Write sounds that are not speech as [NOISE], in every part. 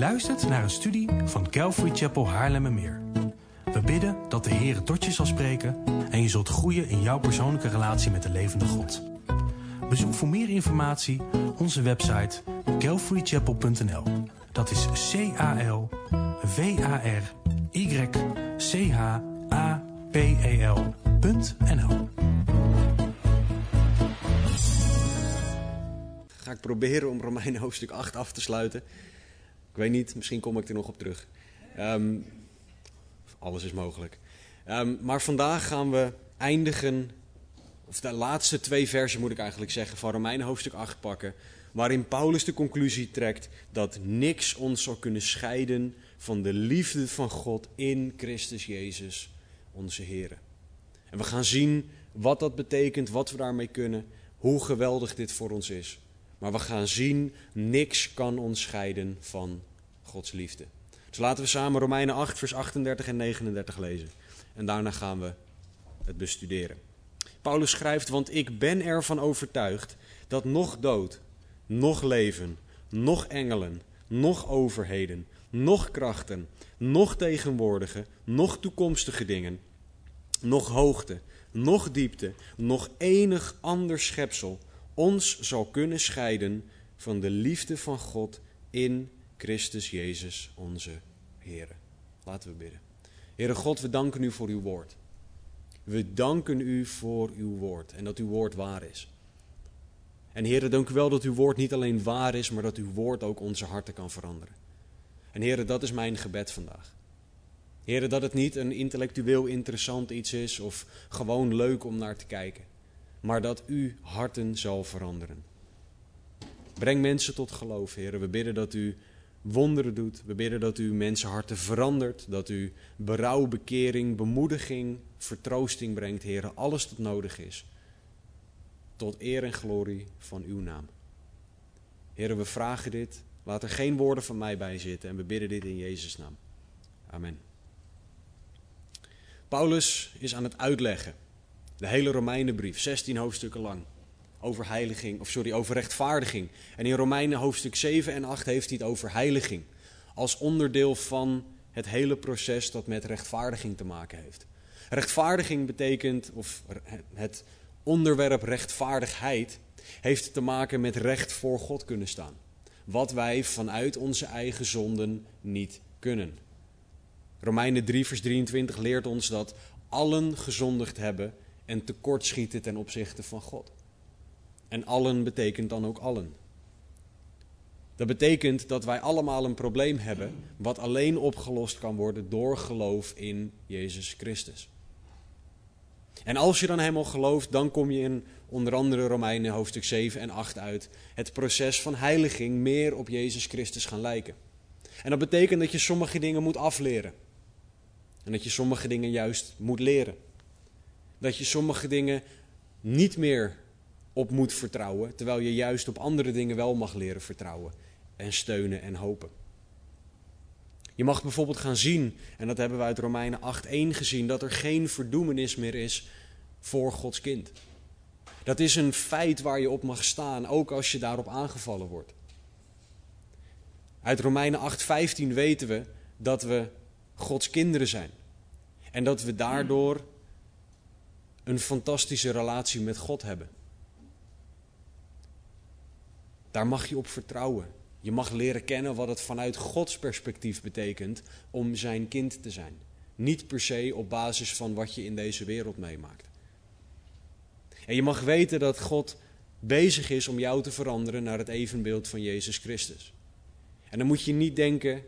luistert naar een studie van Calvary Chapel Haarlemmermeer. We bidden dat de Heer tot je zal spreken en je zult groeien in jouw persoonlijke relatie met de levende God. Bezoek voor meer informatie onze website calvarychapel.nl. Dat is C-A-L-V-A-R-Y-C-H-A-P-E-L.nl. Ga ik proberen om Romeinen hoofdstuk 8 af te sluiten. Weet niet, misschien kom ik er nog op terug. Ehm, alles is mogelijk. Ehm, maar vandaag gaan we eindigen, of de laatste twee versen moet ik eigenlijk zeggen, van Romeinen hoofdstuk 8 pakken. Waarin Paulus de conclusie trekt dat niks ons zal kunnen scheiden van de liefde van God in Christus Jezus, onze Heer. En we gaan zien wat dat betekent, wat we daarmee kunnen, hoe geweldig dit voor ons is. Maar we gaan zien, niks kan ons scheiden van Gods liefde. Dus laten we samen Romeinen 8, vers 38 en 39 lezen. En daarna gaan we het bestuderen. Paulus schrijft, want ik ben ervan overtuigd dat nog dood, nog leven, nog engelen, nog overheden, nog krachten, nog tegenwoordige, nog toekomstige dingen, nog hoogte, nog diepte, nog enig ander schepsel ons zal kunnen scheiden van de liefde van God in Christus Jezus, onze Heer. Laten we bidden. Heere God, we danken u voor uw woord. We danken u voor uw woord en dat uw woord waar is. En Heere, dank u wel dat uw woord niet alleen waar is, maar dat uw woord ook onze harten kan veranderen. En Heere, dat is mijn gebed vandaag. Heere, dat het niet een intellectueel interessant iets is of gewoon leuk om naar te kijken maar dat u harten zal veranderen. Breng mensen tot geloof, Heer. We bidden dat u wonderen doet. We bidden dat u mensenharten verandert. Dat u berouw, bekering, bemoediging, vertroosting brengt, Heer. Alles wat nodig is. Tot eer en glorie van uw naam. Heer, we vragen dit. Laat er geen woorden van mij bij zitten. En we bidden dit in Jezus' naam. Amen. Paulus is aan het uitleggen de hele Romeinenbrief, 16 hoofdstukken lang. Over heiliging, of sorry, over rechtvaardiging. En in Romeinen hoofdstuk 7 en 8 heeft hij het over heiliging. Als onderdeel van het hele proces dat met rechtvaardiging te maken heeft. Rechtvaardiging betekent, of het onderwerp rechtvaardigheid, heeft te maken met recht voor God kunnen staan. Wat wij vanuit onze eigen zonden niet kunnen. Romeinen 3, vers 23 leert ons dat allen gezondigd hebben en tekortschieten ten opzichte van God. En allen betekent dan ook allen. Dat betekent dat wij allemaal een probleem hebben wat alleen opgelost kan worden door geloof in Jezus Christus. En als je dan helemaal gelooft, dan kom je in onder andere Romeinen hoofdstuk 7 en 8 uit. Het proces van heiliging meer op Jezus Christus gaan lijken. En dat betekent dat je sommige dingen moet afleren. En dat je sommige dingen juist moet leren dat je sommige dingen niet meer op moet vertrouwen, terwijl je juist op andere dingen wel mag leren vertrouwen en steunen en hopen. Je mag bijvoorbeeld gaan zien, en dat hebben we uit Romeinen 8.1 gezien, dat er geen verdoemenis meer is voor Gods kind. Dat is een feit waar je op mag staan, ook als je daarop aangevallen wordt. Uit Romeinen 8:15 weten we dat we Gods kinderen zijn. En dat we daardoor een fantastische relatie met God hebben. Daar mag je op vertrouwen. Je mag leren kennen wat het vanuit Gods perspectief betekent om zijn kind te zijn. Niet per se op basis van wat je in deze wereld meemaakt. En je mag weten dat God bezig is om jou te veranderen naar het evenbeeld van Jezus Christus. En dan moet je niet denken,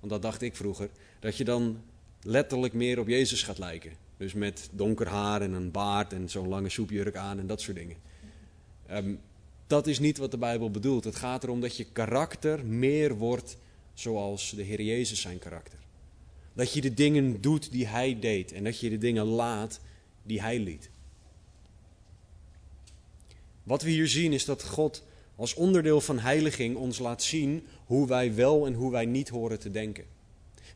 want dat dacht ik vroeger, dat je dan letterlijk meer op Jezus gaat lijken. Dus met donker haar en een baard en zo'n lange soepjurk aan en dat soort dingen. Um, dat is niet wat de Bijbel bedoelt. Het gaat erom dat je karakter meer wordt zoals de Heer Jezus zijn karakter. Dat je de dingen doet die Hij deed en dat je de dingen laat die Hij liet. Wat we hier zien is dat God als onderdeel van heiliging ons laat zien hoe wij wel en hoe wij niet horen te denken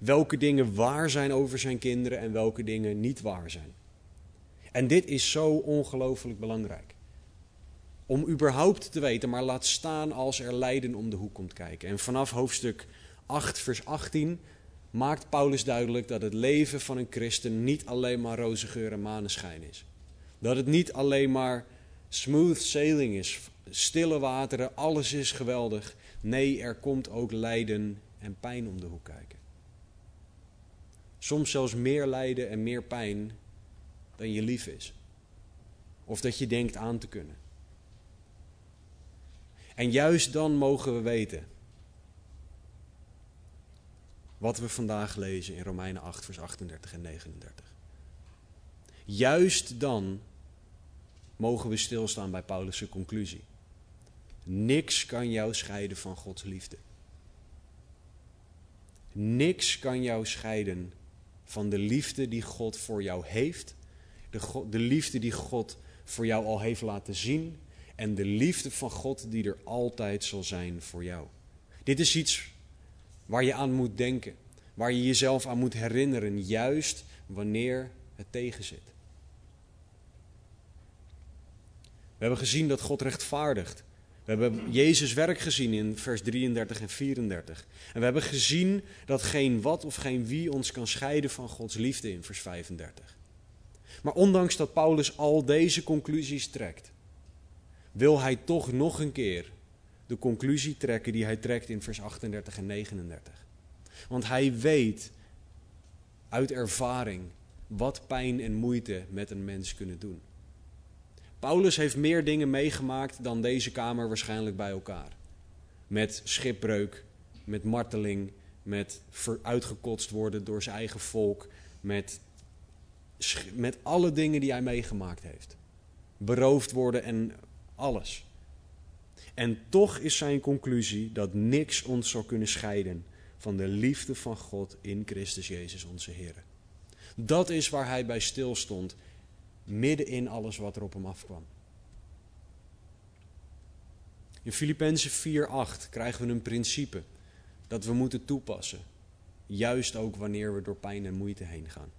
welke dingen waar zijn over zijn kinderen en welke dingen niet waar zijn. En dit is zo ongelooflijk belangrijk. Om überhaupt te weten, maar laat staan als er lijden om de hoek komt kijken. En vanaf hoofdstuk 8, vers 18 maakt Paulus duidelijk dat het leven van een christen niet alleen maar roze geur en maneschijn is. Dat het niet alleen maar smooth sailing is, stille wateren, alles is geweldig. Nee, er komt ook lijden en pijn om de hoek kijken. Soms zelfs meer lijden en meer pijn dan je lief is. Of dat je denkt aan te kunnen. En juist dan mogen we weten wat we vandaag lezen in Romeinen 8, vers 38 en 39. Juist dan mogen we stilstaan bij Paulus' conclusie. Niks kan jou scheiden van Gods liefde. Niks kan jou scheiden van de liefde die God voor jou heeft, de, de liefde die God voor jou al heeft laten zien en de liefde van God die er altijd zal zijn voor jou. Dit is iets waar je aan moet denken, waar je jezelf aan moet herinneren, juist wanneer het tegenzit. We hebben gezien dat God rechtvaardigt. We hebben Jezus werk gezien in vers 33 en 34. En we hebben gezien dat geen wat of geen wie ons kan scheiden van Gods liefde in vers 35. Maar ondanks dat Paulus al deze conclusies trekt, wil hij toch nog een keer de conclusie trekken die hij trekt in vers 38 en 39. Want hij weet uit ervaring wat pijn en moeite met een mens kunnen doen. Paulus heeft meer dingen meegemaakt dan deze kamer waarschijnlijk bij elkaar. Met schipbreuk, met marteling, met uitgekotst worden door zijn eigen volk, met, met alle dingen die hij meegemaakt heeft. Beroofd worden en alles. En toch is zijn conclusie dat niks ons zou kunnen scheiden van de liefde van God in Christus Jezus onze Heer. Dat is waar hij bij stilstond midden in alles wat er op hem afkwam. In Filippenzen 4:8 krijgen we een principe dat we moeten toepassen, juist ook wanneer we door pijn en moeite heen gaan.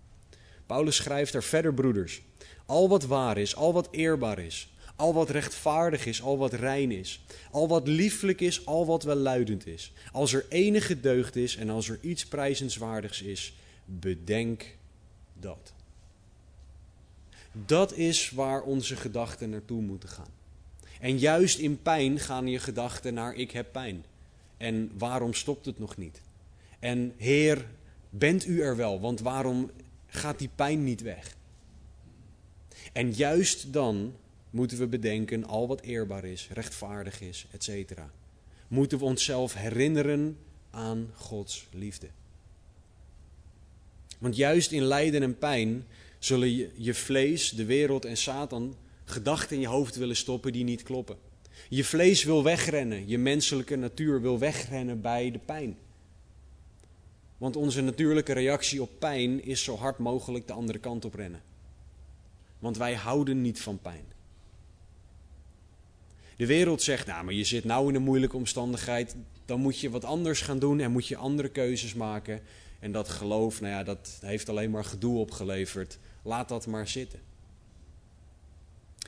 Paulus schrijft er verder, broeders, al wat waar is, al wat eerbaar is, al wat rechtvaardig is, al wat rein is, al wat lieflijk is, al wat welluidend is, als er enige deugd is en als er iets prijzenswaardigs is, bedenk dat. Dat is waar onze gedachten naartoe moeten gaan. En juist in pijn gaan je gedachten naar ik heb pijn. En waarom stopt het nog niet? En Heer, bent u er wel? Want waarom gaat die pijn niet weg? En juist dan moeten we bedenken al wat eerbaar is, rechtvaardig is, etc. Moeten we onszelf herinneren aan Gods liefde. Want juist in lijden en pijn zullen je, vlees, de wereld en Satan gedachten in je hoofd willen stoppen die niet kloppen. Je vlees wil wegrennen, je menselijke natuur wil wegrennen bij de pijn. Want onze natuurlijke reactie op pijn is zo hard mogelijk de andere kant op rennen. Want wij houden niet van pijn. De wereld zegt, nou, maar je zit nou in een moeilijke omstandigheid, dan moet je wat anders gaan doen en moet je andere keuzes maken. En dat geloof, nou ja, dat heeft alleen maar gedoe opgeleverd. Laat dat maar zitten.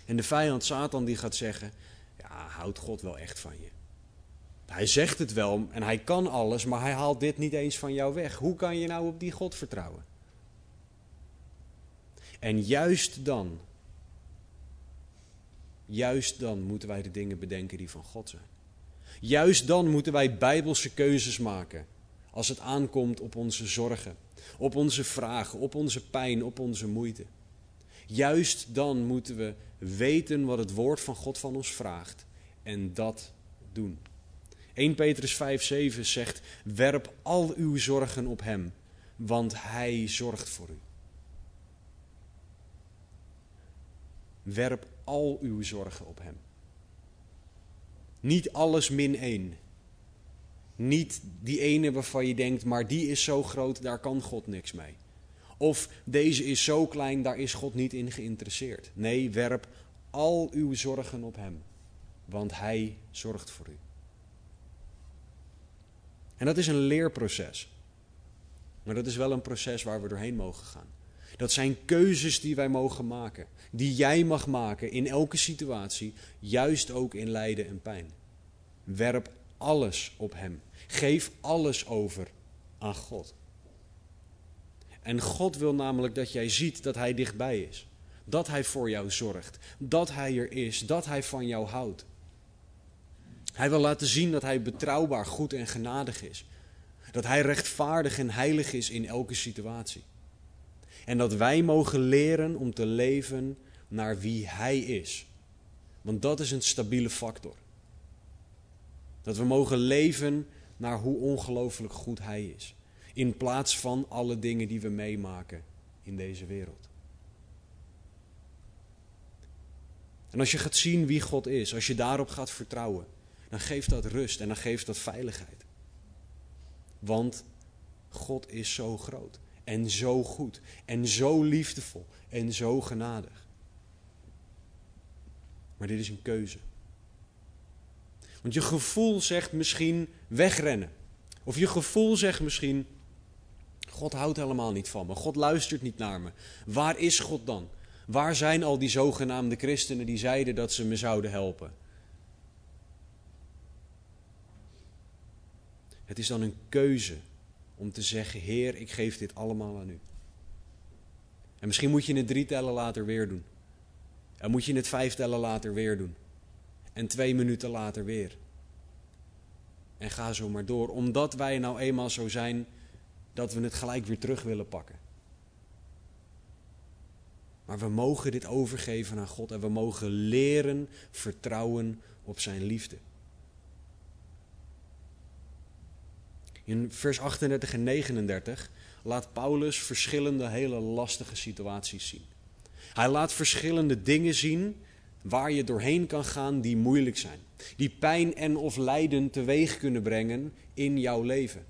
En de vijand Satan die gaat zeggen, ja, houdt God wel echt van je. Hij zegt het wel en hij kan alles, maar hij haalt dit niet eens van jou weg. Hoe kan je nou op die God vertrouwen? En juist dan, juist dan moeten wij de dingen bedenken die van God zijn. Juist dan moeten wij bijbelse keuzes maken als het aankomt op onze zorgen, op onze vragen, op onze pijn, op onze moeite. Juist dan moeten we weten wat het woord van God van ons vraagt en dat doen. 1 Petrus 5:7 zegt: Werp al uw zorgen op hem, want hij zorgt voor u. Werp al uw zorgen op hem. Niet alles min één. Niet die ene waarvan je denkt, maar die is zo groot, daar kan God niks mee. Of deze is zo klein, daar is God niet in geïnteresseerd. Nee, werp al uw zorgen op Hem, want Hij zorgt voor u. En dat is een leerproces. Maar dat is wel een proces waar we doorheen mogen gaan. Dat zijn keuzes die wij mogen maken. Die jij mag maken in elke situatie, juist ook in lijden en pijn. Werp alles op Hem. Geef alles over aan God. En God wil namelijk dat jij ziet dat Hij dichtbij is. Dat Hij voor jou zorgt. Dat Hij er is. Dat Hij van jou houdt. Hij wil laten zien dat Hij betrouwbaar, goed en genadig is. Dat Hij rechtvaardig en heilig is in elke situatie. En dat wij mogen leren om te leven naar wie Hij is. Want dat is een stabiele factor. Dat we mogen leven naar hoe ongelooflijk goed Hij is. In plaats van alle dingen die we meemaken in deze wereld. En als je gaat zien wie God is, als je daarop gaat vertrouwen, dan geeft dat rust en dan geeft dat veiligheid. Want God is zo groot en zo goed en zo liefdevol en zo genadig. Maar dit is een keuze. Want je gevoel zegt misschien wegrennen. Of je gevoel zegt misschien, God houdt helemaal niet van me. God luistert niet naar me. Waar is God dan? Waar zijn al die zogenaamde christenen die zeiden dat ze me zouden helpen? Het is dan een keuze om te zeggen: Heer, ik geef dit allemaal aan u. En misschien moet je het drie tellen later weer doen. En moet je het vijf tellen later weer doen. En twee minuten later weer. En ga zo maar door. Omdat wij nou eenmaal zo zijn dat we het gelijk weer terug willen pakken. Maar we mogen dit overgeven aan God en we mogen leren vertrouwen op Zijn liefde. In vers 38 en 39 laat Paulus verschillende hele lastige situaties zien. Hij laat verschillende dingen zien waar je doorheen kan gaan die moeilijk zijn. Die pijn en of lijden teweeg kunnen brengen in jouw leven.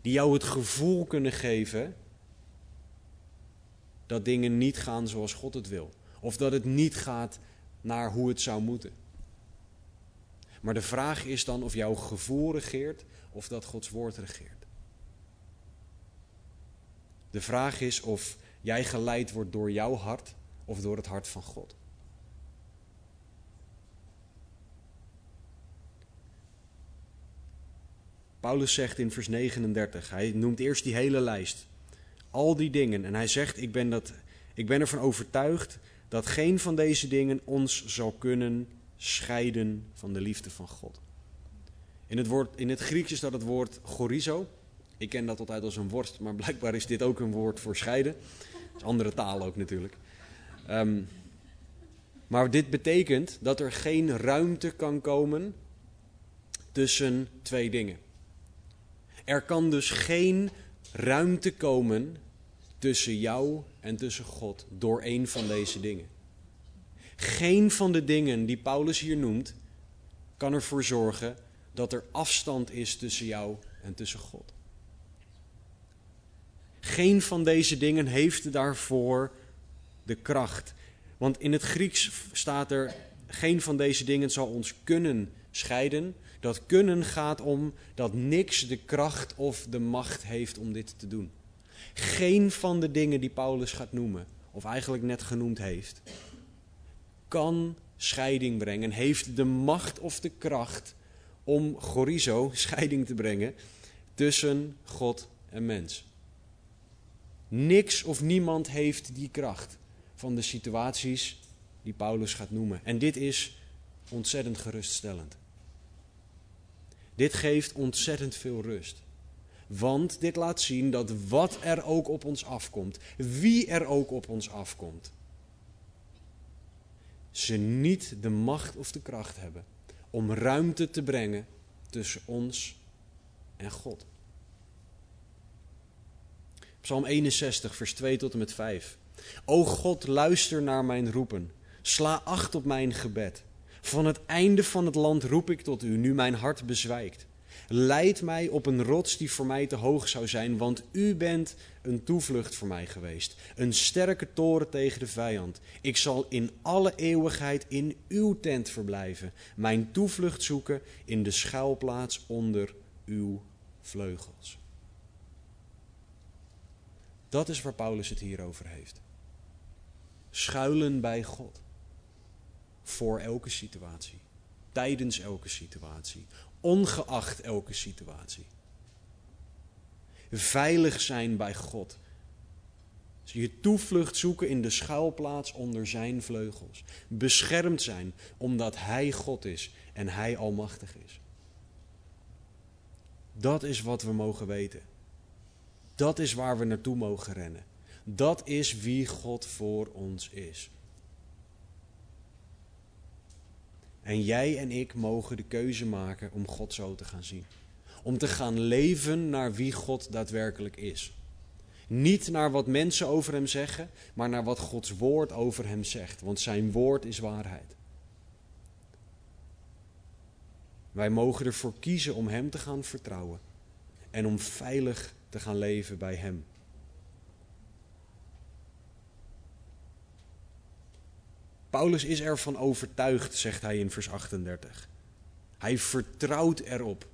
Die jou het gevoel kunnen geven dat dingen niet gaan zoals God het wil. Of dat het niet gaat naar hoe het zou moeten. Maar de vraag is dan of jouw gevoel regeert of dat Gods woord regeert. De vraag is of jij geleid wordt door jouw hart of door het hart van God. Paulus zegt in vers 39, hij noemt eerst die hele lijst. Al die dingen. En hij zegt, ik ben, dat, ik ben ervan overtuigd dat geen van deze dingen ons zal kunnen scheiden van de liefde van God. In het, woord, in het Grieks is dat het woord chorizo. Ik ken dat altijd als een worst, maar blijkbaar is dit ook een woord voor scheiden. Is andere taal ook natuurlijk. Ehm, maar dit betekent dat er geen ruimte kan komen tussen twee dingen. Er kan dus geen ruimte komen tussen jou en tussen God door een van deze dingen. Geen van de dingen die Paulus hier noemt, kan ervoor zorgen dat er afstand is tussen jou en tussen God. Geen van deze dingen heeft daarvoor de kracht. Want in het Grieks staat er: geen van deze dingen zal ons kunnen scheiden. Dat kunnen gaat om dat niks de kracht of de macht heeft om dit te doen. Geen van de dingen die Paulus gaat noemen, of eigenlijk net genoemd heeft, kan scheiding brengen, heeft de macht of de kracht om chorizo, scheiding te brengen, tussen God en mens. Niks of niemand heeft die kracht van de situaties die Paulus gaat noemen. En dit is ontzettend geruststellend. Dit geeft ontzettend veel rust. Want dit laat zien dat wat er ook op ons afkomt, wie er ook op ons afkomt, ze niet de macht of de kracht hebben om ruimte te brengen tussen ons en God. Psalm 61, vers 2 tot en met 5. O God, luister naar mijn roepen. Sla acht op mijn gebed. Van het einde van het land roep ik tot u, nu mijn hart bezwijkt. Leid mij op een rots die voor mij te hoog zou zijn, want u bent een toevlucht voor mij geweest. Een sterke toren tegen de vijand. Ik zal in alle eeuwigheid in uw tent verblijven, mijn toevlucht zoeken in de schuilplaats onder uw vleugels. Dat is waar Paulus het hier over heeft. Schuilen bij God. Voor elke situatie. Tijdens elke situatie ongeacht elke situatie. Veilig zijn bij God. Je toevlucht zoeken in de schuilplaats onder zijn vleugels. Beschermd zijn omdat hij God is en hij almachtig is. Dat is wat we mogen weten. Dat is waar we naartoe mogen rennen. Dat is wie God voor ons is. En jij en ik mogen de keuze maken om God zo te gaan zien. Om te gaan leven naar wie God daadwerkelijk is. Niet naar wat mensen over hem zeggen, maar naar wat Gods woord over hem zegt. Want zijn woord is waarheid. Wij mogen ervoor kiezen om hem te gaan vertrouwen. En om veilig te gaan leven bij hem. Paulus is ervan overtuigd, zegt hij in vers 38. Hij vertrouwt erop.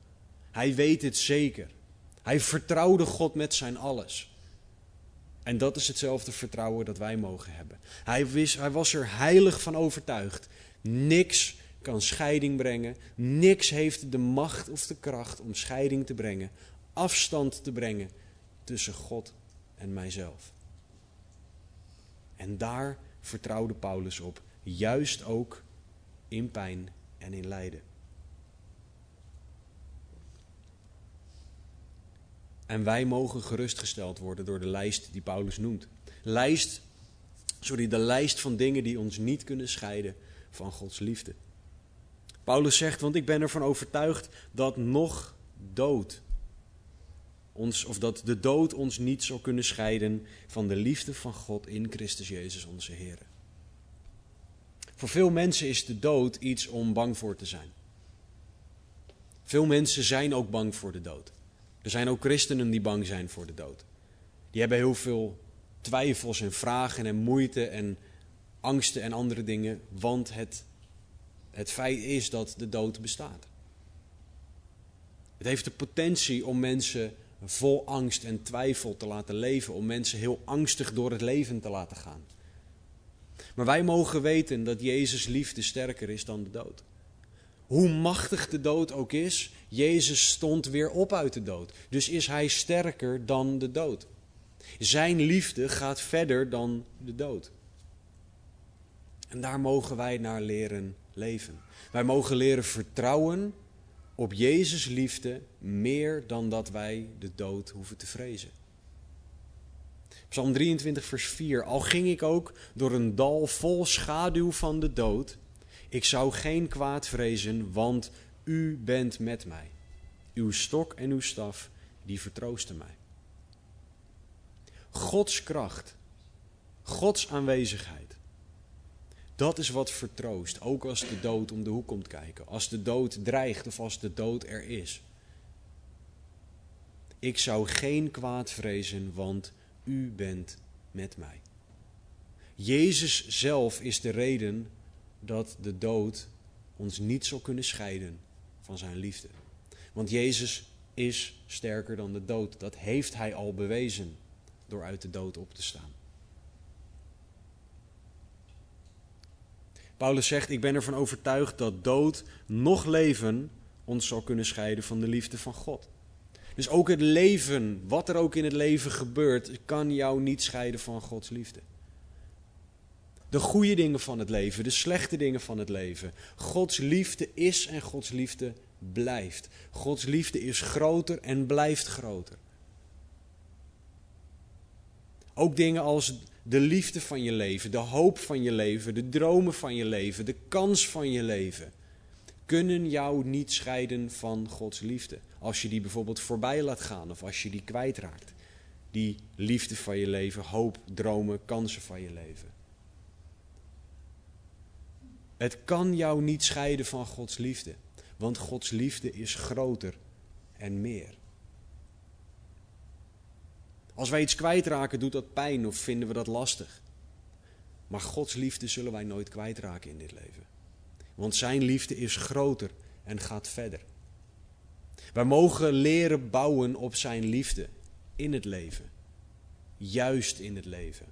Hij weet het zeker. Hij vertrouwde God met zijn alles. En dat is hetzelfde vertrouwen dat wij mogen hebben. Hij, wist, hij was er heilig van overtuigd. Niks kan scheiding brengen. Niks heeft de macht of de kracht om scheiding te brengen. Afstand te brengen tussen God en mijzelf. En daar vertrouwde Paulus op. Juist ook in pijn en in lijden. En wij mogen gerustgesteld worden door de lijst die Paulus noemt. Lijst, sorry, de lijst van dingen die ons niet kunnen scheiden van Gods liefde. Paulus zegt, want ik ben ervan overtuigd dat nog dood ons, of dat de dood ons niet zal kunnen scheiden van de liefde van God in Christus Jezus onze Heer. Voor veel mensen is de dood iets om bang voor te zijn. Veel mensen zijn ook bang voor de dood. Er zijn ook christenen die bang zijn voor de dood. Die hebben heel veel twijfels en vragen en moeite en angsten en andere dingen, want het, het feit is dat de dood bestaat. Het heeft de potentie om mensen vol angst en twijfel te laten leven, om mensen heel angstig door het leven te laten gaan. Maar wij mogen weten dat Jezus liefde sterker is dan de dood. Hoe machtig de dood ook is, Jezus stond weer op uit de dood. Dus is hij sterker dan de dood. Zijn liefde gaat verder dan de dood. En daar mogen wij naar leren leven. Wij mogen leren vertrouwen op Jezus liefde meer dan dat wij de dood hoeven te vrezen. Psalm 23, vers 4. Al ging ik ook door een dal vol schaduw van de dood, ik zou geen kwaad vrezen, want u bent met mij. Uw stok en uw staf, die vertroosten mij. Gods kracht, Gods aanwezigheid, dat is wat vertroost, ook als de dood om de hoek komt kijken, als de dood dreigt of als de dood er is. Ik zou geen kwaad vrezen, want u bent met mij. Jezus zelf is de reden dat de dood ons niet zal kunnen scheiden van zijn liefde. Want Jezus is sterker dan de dood. Dat heeft hij al bewezen door uit de dood op te staan. Paulus zegt: Ik ben ervan overtuigd dat dood nog leven ons zal kunnen scheiden van de liefde van God. Dus ook het leven, wat er ook in het leven gebeurt, kan jou niet scheiden van Gods liefde. De goede dingen van het leven, de slechte dingen van het leven. Gods liefde is en Gods liefde blijft. Gods liefde is groter en blijft groter. Ook dingen als de liefde van je leven, de hoop van je leven, de dromen van je leven, de kans van je leven, kunnen jou niet scheiden van Gods liefde. Als je die bijvoorbeeld voorbij laat gaan of als je die kwijtraakt. Die liefde van je leven, hoop, dromen, kansen van je leven. Het kan jou niet scheiden van Gods liefde, want Gods liefde is groter en meer. Als wij iets kwijtraken, doet dat pijn of vinden we dat lastig. Maar Gods liefde zullen wij nooit kwijtraken in dit leven. Want Zijn liefde is groter en gaat verder. Wij mogen leren bouwen op Zijn liefde in het leven. Juist in het leven.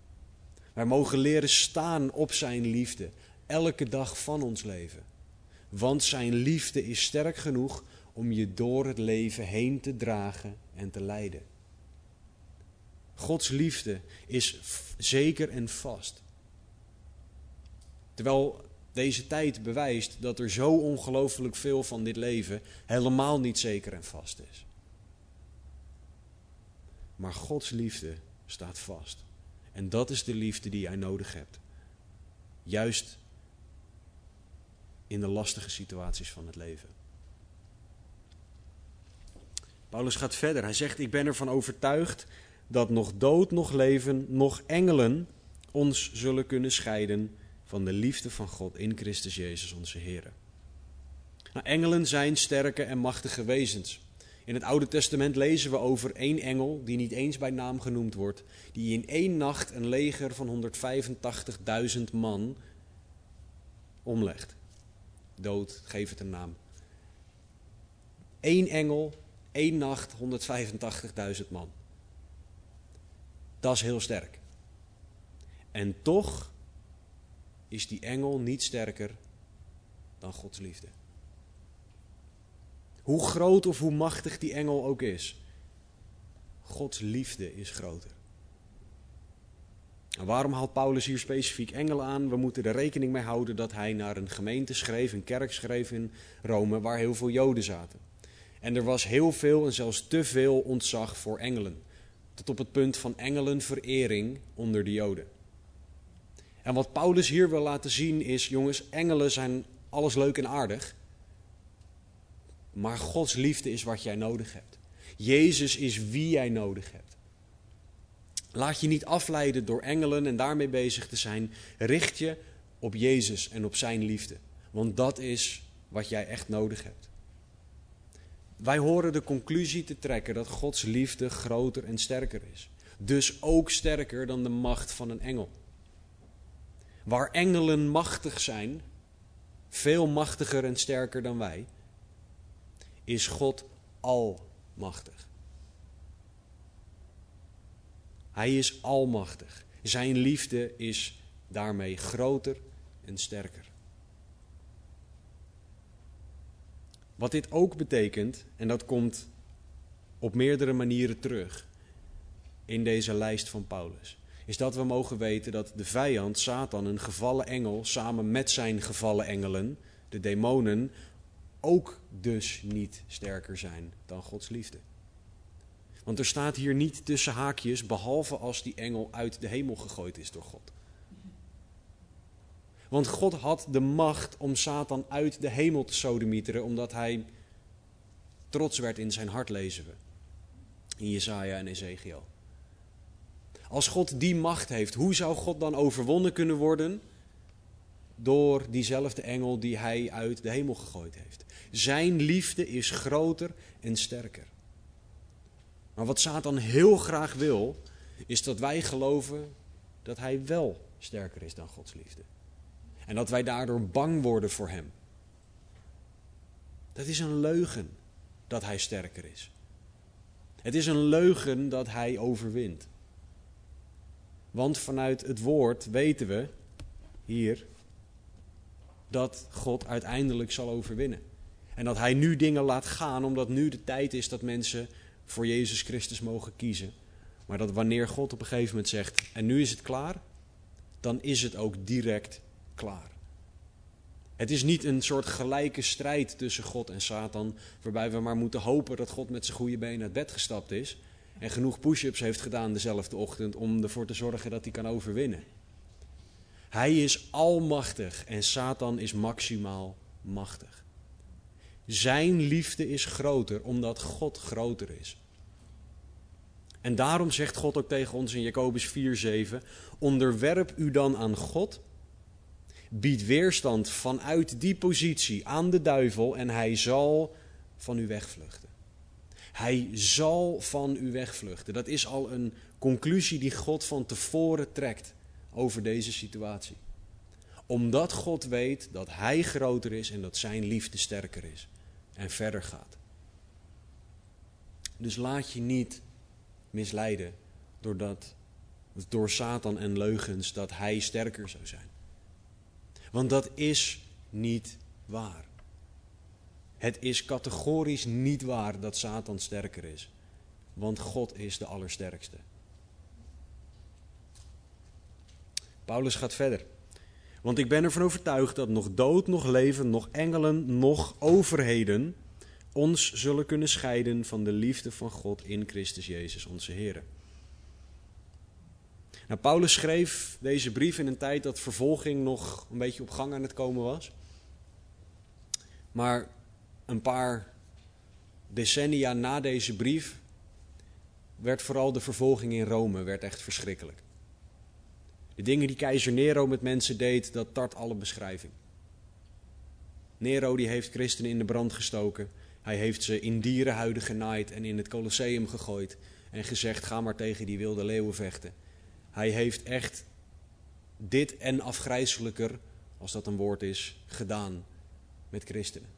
Wij mogen leren staan op Zijn liefde elke dag van ons leven. Want Zijn liefde is sterk genoeg om je door het leven heen te dragen en te leiden. Gods liefde is zeker en vast. Terwijl deze tijd bewijst dat er zo ongelooflijk veel van dit leven helemaal niet zeker en vast is. Maar Gods liefde staat vast. En dat is de liefde die jij nodig hebt. Juist in de lastige situaties van het leven. Paulus gaat verder. Hij zegt: Ik ben ervan overtuigd dat nog dood, nog leven, nog engelen ons zullen kunnen scheiden van de liefde van God in Christus Jezus onze Heer. Nou, engelen zijn sterke en machtige wezens. In het Oude Testament lezen we over één engel, die niet eens bij naam genoemd wordt, die in één nacht een leger van 185.000 man omlegt. Dood, geef het een naam. Eén engel, één nacht, 185.000 man. Dat is heel sterk. En toch is die engel niet sterker dan Gods liefde. Hoe groot of hoe machtig die engel ook is, Gods liefde is groter. En waarom haalt Paulus hier specifiek engelen aan? We moeten er rekening mee houden dat hij naar een gemeente schreef, een kerk schreef in Rome, waar heel veel Joden zaten. En er was heel veel en zelfs te veel ontzag voor engelen. Tot op het punt van engelenverering onder de Joden. En wat Paulus hier wil laten zien is, jongens, engelen zijn alles leuk en aardig. Maar Gods liefde is wat jij nodig hebt. Jezus is wie jij nodig hebt. Laat je niet afleiden door engelen en daarmee bezig te zijn. Richt je op Jezus en op zijn liefde. Want dat is wat jij echt nodig hebt. Wij horen de conclusie te trekken dat Gods liefde groter en sterker is. Dus ook sterker dan de macht van een engel. Waar engelen machtig zijn, veel machtiger en sterker dan wij, is God almachtig. Hij is almachtig. Zijn liefde is daarmee groter en sterker. Wat dit ook betekent, en dat komt op meerdere manieren terug in deze lijst van Paulus, is dat we mogen weten dat de vijand, Satan, een gevallen engel, samen met zijn gevallen engelen, de demonen, ook dus niet sterker zijn dan Gods liefde. Want er staat hier niet tussen haakjes, behalve als die engel uit de hemel gegooid is door God. Want God had de macht om Satan uit de hemel te sodemieteren, omdat hij trots werd in zijn hart, lezen we. In Jesaja en Ezekiel. Als God die macht heeft, hoe zou God dan overwonnen kunnen worden? Door diezelfde engel die hij uit de hemel gegooid heeft. Zijn liefde is groter en sterker. Maar wat Satan heel graag wil, is dat wij geloven dat hij wel sterker is dan Gods liefde. En dat wij daardoor bang worden voor hem. Dat is een leugen dat hij sterker is. Het is een leugen dat hij overwint. Want vanuit het woord weten we hier dat God uiteindelijk zal overwinnen. En dat hij nu dingen laat gaan omdat nu de tijd is dat mensen voor Jezus Christus mogen kiezen. Maar dat wanneer God op een gegeven moment zegt, en nu is het klaar, dan is het ook direct klaar. Het is niet een soort gelijke strijd tussen God en Satan, waarbij we maar moeten hopen dat God met zijn goede benen uit bed gestapt is en genoeg push-ups heeft gedaan dezelfde ochtend om ervoor te zorgen dat hij kan overwinnen. Hij is almachtig en Satan is maximaal machtig. Zijn liefde is groter omdat God groter is. En daarom zegt God ook tegen ons in Jacobus 4:7: Onderwerp u dan aan God. Bied weerstand vanuit die positie aan de duivel en hij zal van u wegvluchten. Hij zal van u wegvluchten. Dat is al een conclusie die God van tevoren trekt over deze situatie. Omdat God weet dat Hij groter is en dat Zijn liefde sterker is en verder gaat. Dus laat je niet misleiden doordat, door Satan en leugens dat hij sterker zou zijn. Want dat is niet waar. Het is categorisch niet waar dat Satan sterker is. Want God is de allersterkste. Paulus gaat verder. Want ik ben ervan overtuigd dat nog dood, nog leven, nog engelen, nog overheden ons zullen kunnen scheiden van de liefde van God in Christus Jezus, onze Heer. Nou, Paulus schreef deze brief in een tijd dat vervolging nog een beetje op gang aan het komen was. Maar een paar decennia na deze brief werd vooral de vervolging in Rome werd echt verschrikkelijk. De dingen die keizer Nero met mensen deed, dat tart alle beschrijving. Nero die heeft christenen in de brand gestoken. Hij heeft ze in dierenhuiden genaaid en in het Colosseum gegooid. En gezegd, ga maar tegen die wilde leeuwen vechten. Hij heeft echt dit en afgrijzelijker, als dat een woord is, gedaan met christenen.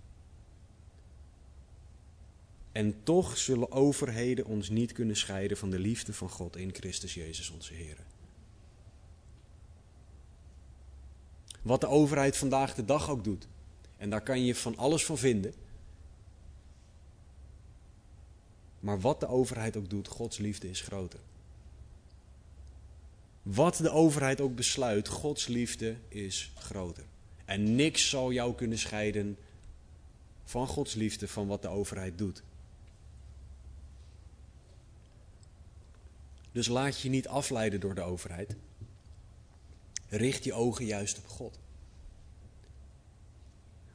En toch zullen overheden ons niet kunnen scheiden van de liefde van God in Christus Jezus onze Heer. Wat de overheid vandaag de dag ook doet. En daar kan je van alles van vinden. Maar wat de overheid ook doet, Gods liefde is groter. Wat de overheid ook besluit, Gods liefde is groter. En niks zal jou kunnen scheiden van Gods liefde van wat de overheid doet. Dus laat je niet afleiden door de overheid. Richt je ogen juist op God.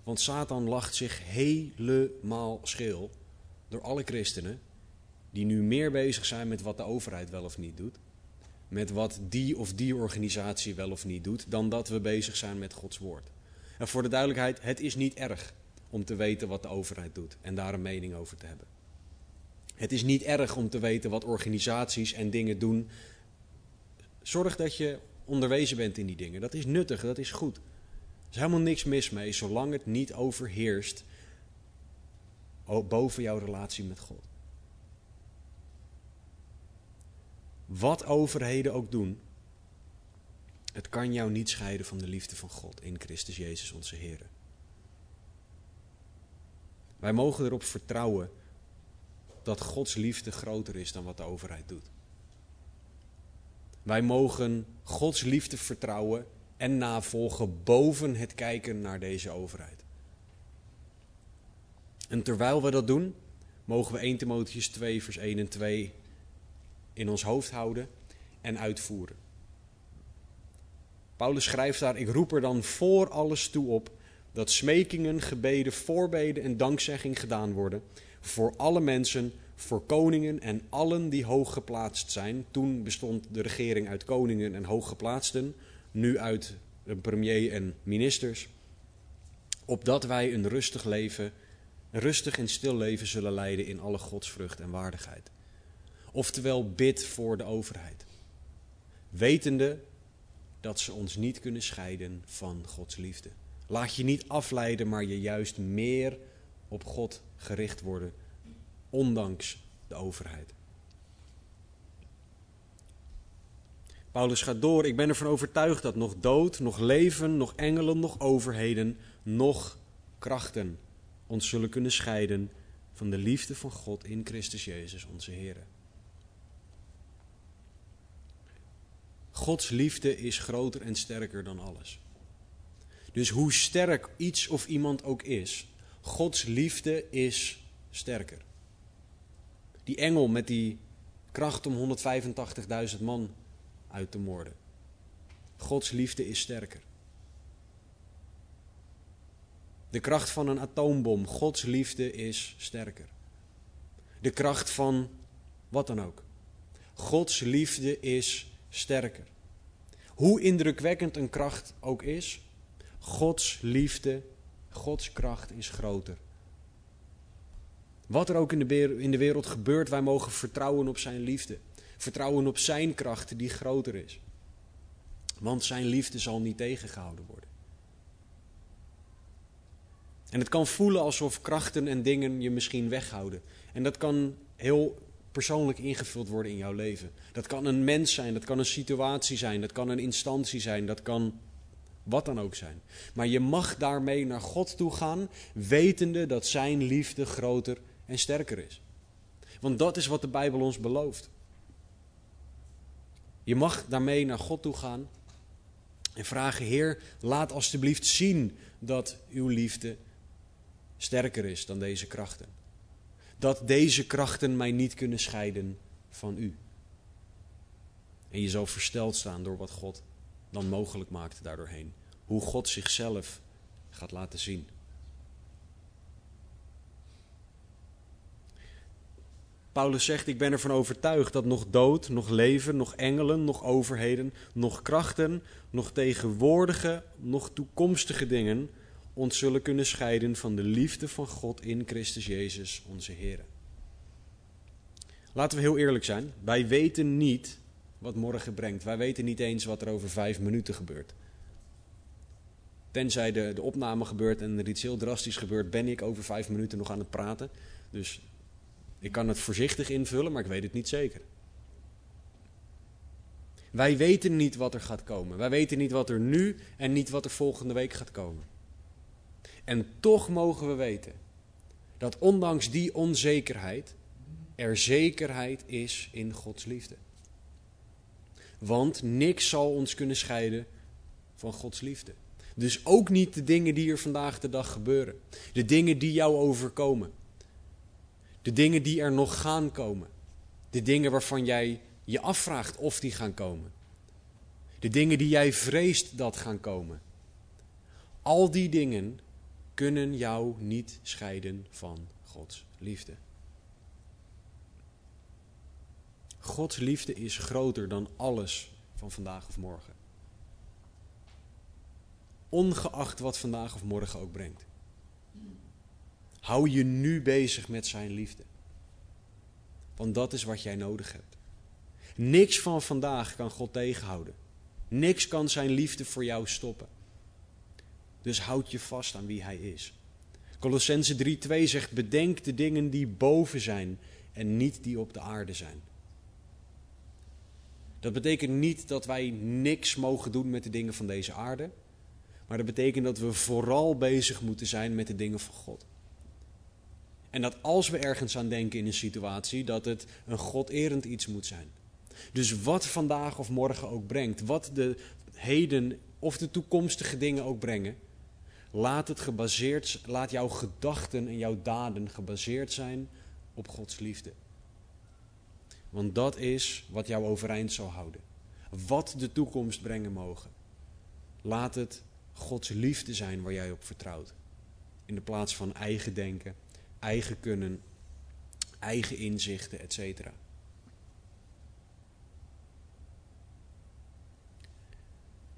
Want Satan lacht zich helemaal scheel door alle christenen die nu meer bezig zijn met wat de overheid wel of niet doet, met wat die of die organisatie wel of niet doet, dan dat we bezig zijn met Gods woord. En voor de duidelijkheid, het is niet erg om te weten wat de overheid doet en daar een mening over te hebben. Het is niet erg om te weten wat organisaties en dingen doen. Zorg dat je onderwezen bent in die dingen. Dat is nuttig, dat is goed. Er is helemaal niks mis mee, zolang het niet overheerst boven jouw relatie met God. Wat overheden ook doen, het kan jou niet scheiden van de liefde van God in Christus Jezus onze Heer. Wij mogen erop vertrouwen dat Gods liefde groter is dan wat de overheid doet. Wij mogen Gods liefde vertrouwen en navolgen boven het kijken naar deze overheid. En terwijl we dat doen, mogen we 1 Timotheus 2, vers 1 en 2 in ons hoofd houden en uitvoeren. Paulus schrijft daar: Ik roep er dan voor alles toe op dat smekingen, gebeden, voorbeden en dankzegging gedaan worden voor alle mensen, voor koningen en allen die hoog geplaatst zijn. Toen bestond de regering uit koningen en hooggeplaatsten, nu uit een premier en ministers. Opdat wij een rustig leven, een rustig en stil leven zullen leiden in alle godsvrucht en waardigheid. Oftewel bid voor de overheid. Wetende dat ze ons niet kunnen scheiden van Gods liefde. Laat je niet afleiden, maar je juist meer op God gericht worden, ondanks de overheid. Paulus gaat door. Ik ben ervan overtuigd dat nog dood, nog leven, nog engelen, nog overheden, nog krachten ons zullen kunnen scheiden van de liefde van God in Christus Jezus, onze Heer. Gods liefde is groter en sterker dan alles. Dus hoe sterk iets of iemand ook is, Gods liefde is sterker. Die engel met die kracht om 185.000 man uit te moorden. Gods liefde is sterker. De kracht van een atoombom, Gods liefde is sterker. De kracht van wat dan ook. Gods liefde is sterker. Hoe indrukwekkend een kracht ook is, Gods liefde, Gods kracht is groter. Wat er ook in de, wereld gebeurt, wij mogen vertrouwen op Zijn liefde. Vertrouwen op Zijn kracht die groter is. Want Zijn liefde zal niet tegengehouden worden. En het kan voelen alsof krachten en dingen je misschien weghouden. En dat kan heel persoonlijk ingevuld worden in jouw leven. Dat kan een mens zijn, dat kan een situatie zijn, dat kan een instantie zijn, dat kan Wat dan ook zijn. Maar je mag daarmee naar God toe gaan, wetende dat Zijn liefde groter en sterker is. Want dat is wat de Bijbel ons belooft. Je mag daarmee naar God toe gaan en vragen: Heer, laat alstublieft zien dat uw liefde sterker is dan deze krachten. Dat deze krachten mij niet kunnen scheiden van u. En je zal versteld staan door wat God dan mogelijk maakt daardoorheen. Hoe God zichzelf gaat laten zien. Paulus zegt: Ik ben ervan overtuigd dat nog dood, nog leven, nog engelen, nog overheden, nog krachten, nog tegenwoordige, nog toekomstige dingen ons zullen kunnen scheiden van de liefde van God in Christus Jezus, onze Heer. Laten we heel eerlijk zijn. Wij weten niet wat morgen brengt. Wij weten niet eens wat er over vijf minuten gebeurt. Tenzij de, de opname gebeurt en er iets heel drastisch gebeurt, ben ik over vijf minuten nog aan het praten. Dus ik kan het voorzichtig invullen, maar ik weet het niet zeker. Wij weten niet wat er gaat komen. Wij weten niet wat er nu en niet wat er volgende week gaat komen. En toch mogen we weten dat ondanks die onzekerheid er zekerheid is in Gods liefde. Want niks zal ons kunnen scheiden van Gods liefde. Dus ook niet de dingen die er vandaag de dag gebeuren. De dingen die jou overkomen. De dingen die er nog gaan komen. De dingen waarvan jij je afvraagt of die gaan komen. De dingen die jij vreest dat gaan komen. Al die dingen kunnen jou niet scheiden van Gods liefde. Gods liefde is groter dan alles van vandaag of morgen. Ongeacht wat vandaag of morgen ook brengt. Hou je nu bezig met zijn liefde. Want dat is wat jij nodig hebt. Niks van vandaag kan God tegenhouden. Niks kan zijn liefde voor jou stoppen. Dus houd je vast aan wie hij is. Colossense 3:2 zegt: Bedenk de dingen die boven zijn en niet die op de aarde zijn. Dat betekent niet dat wij niks mogen doen met de dingen van deze aarde. Maar dat betekent dat we vooral bezig moeten zijn met de dingen van God. En dat als we ergens aan denken in een situatie, dat het een goderend iets moet zijn. Dus wat vandaag of morgen ook brengt, wat de heden of de toekomstige dingen ook brengen, laat het gebaseerd, laat jouw gedachten en jouw daden gebaseerd zijn op Gods liefde. Want dat is wat jou overeind zal houden. Wat de toekomst brengen mogen. Laat het Gods liefde zijn waar jij op vertrouwt. In de plaats van eigen denken, eigen kunnen, eigen inzichten, etc.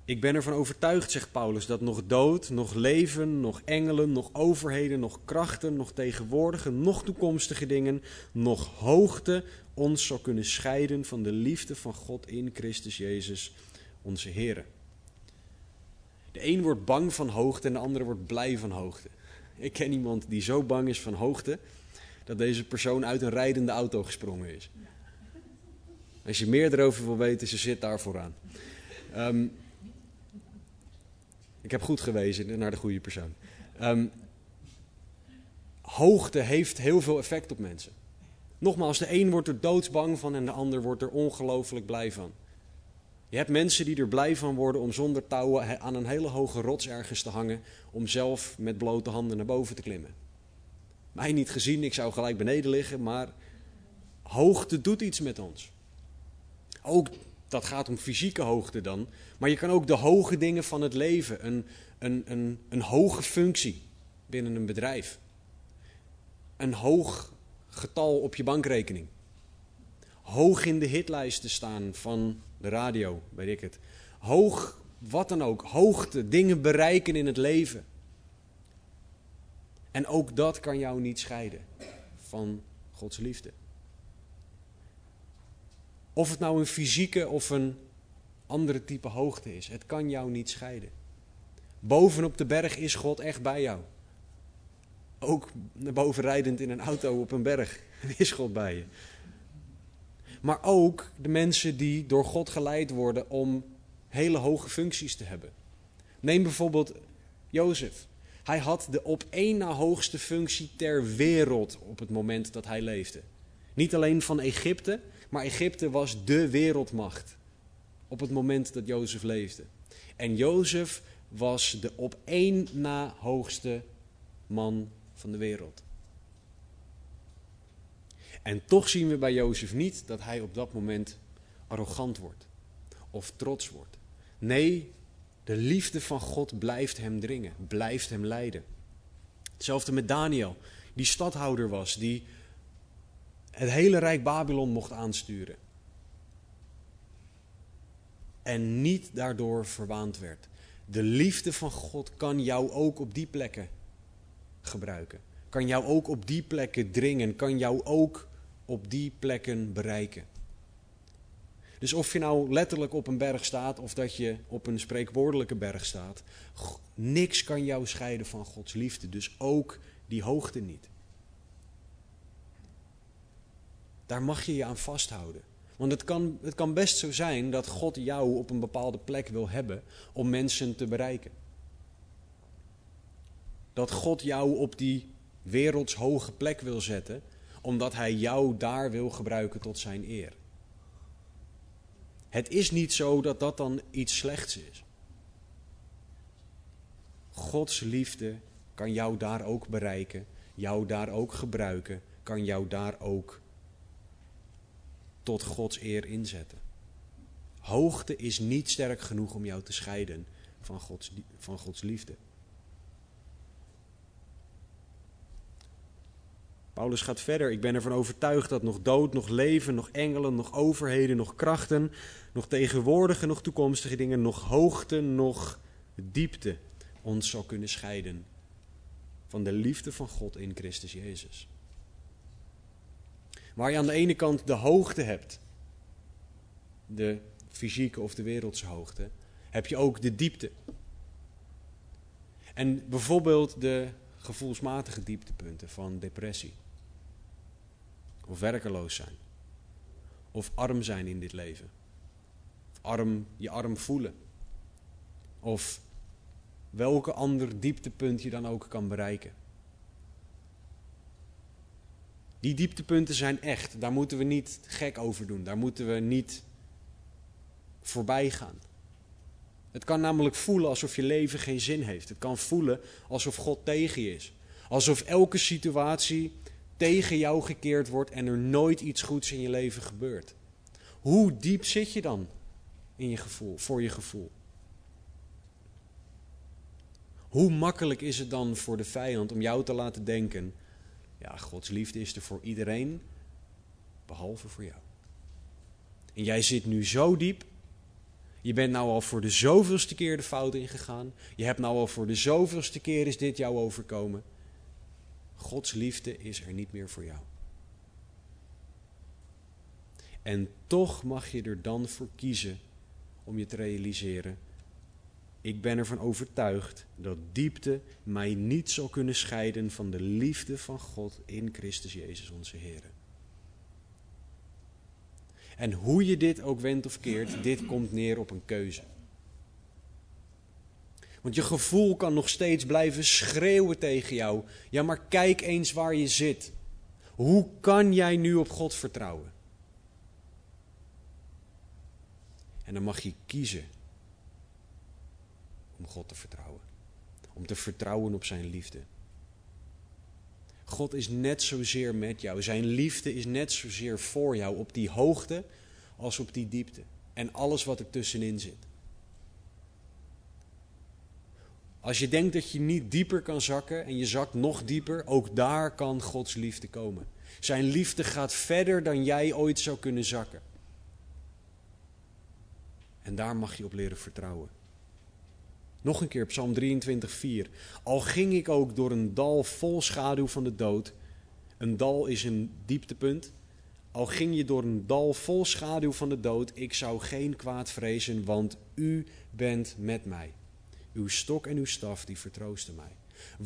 Ik ben ervan overtuigd, zegt Paulus, dat nog dood, nog leven, nog engelen, nog overheden, nog krachten, nog tegenwoordige, nog toekomstige dingen, nog hoogte ons zal kunnen scheiden van de liefde van God in Christus Jezus, onze Heer. De een wordt bang van hoogte en de andere wordt blij van hoogte. Ik ken iemand die zo bang is van hoogte dat deze persoon uit een rijdende auto gesprongen is. Als je meer erover wil weten, ze zit daar vooraan. Um, ik heb goed gewezen naar de goede persoon. Um, hoogte heeft heel veel effect op mensen. Nogmaals, de een wordt er doodsbang van en de ander wordt er ongelooflijk blij van. Je hebt mensen die er blij van worden om zonder touwen aan een hele hoge rots ergens te hangen, om zelf met blote handen naar boven te klimmen. Mij niet gezien, ik zou gelijk beneden liggen, maar hoogte doet iets met ons. Ook dat gaat om fysieke hoogte dan. Maar je kan ook de hoge dingen van het leven, een, een, een, een hoge functie binnen een bedrijf. Een hoog getal op je bankrekening. Hoog in de hitlijsten staan van de radio, weet ik het. Hoog, wat dan ook, hoogte, dingen bereiken in het leven. En ook dat kan jou niet scheiden van Gods liefde. Of het nou een fysieke of een andere type hoogte is. Het kan jou niet scheiden. Bovenop de berg is God echt bij jou. Ook naar boven rijdend in een auto op een berg [LAUGHS] is God bij je. Maar ook de mensen die door God geleid worden om hele hoge functies te hebben. Neem bijvoorbeeld Jozef. Hij had de op één na hoogste functie ter wereld op het moment dat hij leefde. Niet alleen van Egypte, maar Egypte was de wereldmacht op het moment dat Jozef leefde. En Jozef was de op één na hoogste man van de wereld. En toch zien we bij Jozef niet dat hij op dat moment arrogant wordt of trots wordt. Nee, de liefde van God blijft hem dringen, blijft hem leiden. Hetzelfde met Daniel, die stadhouder was, die het hele rijk Babylon mocht aansturen. En niet daardoor verwaand werd. De liefde van God kan jou ook op die plekken gebruiken. Kan jou ook op die plekken dringen. Kan jou ook op die plekken bereiken. Dus of je nou letterlijk op een berg staat of dat je op een spreekwoordelijke berg staat, niks kan jou scheiden van Gods liefde. Dus ook die hoogte niet. Daar mag je je aan vasthouden. Want het kan, het kan best zo zijn dat God jou op een bepaalde plek wil hebben om mensen te bereiken. Dat God jou op die wereldshoge plek wil zetten, omdat Hij jou daar wil gebruiken tot Zijn eer. Het is niet zo dat dat dan iets slechts is. Gods liefde kan jou daar ook bereiken, jou daar ook gebruiken, kan jou daar ook tot Gods eer inzetten. Hoogte is niet sterk genoeg om jou te scheiden van Gods, van Gods liefde. Paulus gaat verder. Ik ben ervan overtuigd dat nog dood, nog leven, nog engelen, nog overheden, nog krachten, nog tegenwoordige, nog toekomstige dingen, nog hoogte, nog diepte ons zal kunnen scheiden van de liefde van God in Christus Jezus. Waar je aan de ene kant de hoogte hebt, de fysieke of de wereldse hoogte, heb je ook de diepte. En bijvoorbeeld de gevoelsmatige dieptepunten van depressie. Of werkeloos zijn. Of arm zijn in dit leven. Of arm, je arm voelen. Of welke ander dieptepunt je dan ook kan bereiken. Die dieptepunten zijn echt. Daar moeten we niet gek over doen. Daar moeten we niet voorbij gaan. Het kan namelijk voelen alsof je leven geen zin heeft. Het kan voelen alsof God tegen je is. Alsof elke situatie tegen jou gekeerd wordt en er nooit iets goeds in je leven gebeurt. Hoe diep zit je dan in je gevoel, voor je gevoel? Hoe makkelijk is het dan voor de vijand om jou te laten denken: ja, Gods liefde is er voor iedereen, behalve voor jou. En jij zit nu zo diep. Je bent nou al voor de zoveelste keer de fout ingegaan. Je hebt nou al voor de zoveelste keer is dit jou overkomen. Gods liefde is er niet meer voor jou. En toch mag je er dan voor kiezen om je te realiseren. Ik ben ervan overtuigd dat diepte mij niet zal kunnen scheiden van de liefde van God in Christus Jezus onze Heer. En hoe je dit ook wendt of keert, dit komt neer op een keuze. Want je gevoel kan nog steeds blijven schreeuwen tegen jou. Ja, maar kijk eens waar je zit. Hoe kan jij nu op God vertrouwen? En dan mag je kiezen om God te vertrouwen. Om te vertrouwen op zijn liefde. God is net zozeer met jou. Zijn liefde is net zozeer voor jou op die hoogte als op die diepte. En alles wat er tussenin zit. Als je denkt dat je niet dieper kan zakken en je zakt nog dieper, ook daar kan Gods liefde komen. Zijn liefde gaat verder dan jij ooit zou kunnen zakken. En daar mag je op leren vertrouwen. Nog een keer Psalm 23:4. Al ging ik ook door een dal vol schaduw van de dood. Een dal is een dieptepunt. Al ging je door een dal vol schaduw van de dood, ik zou geen kwaad vrezen, want u bent met mij. Uw stok en uw staf, die vertroosten mij.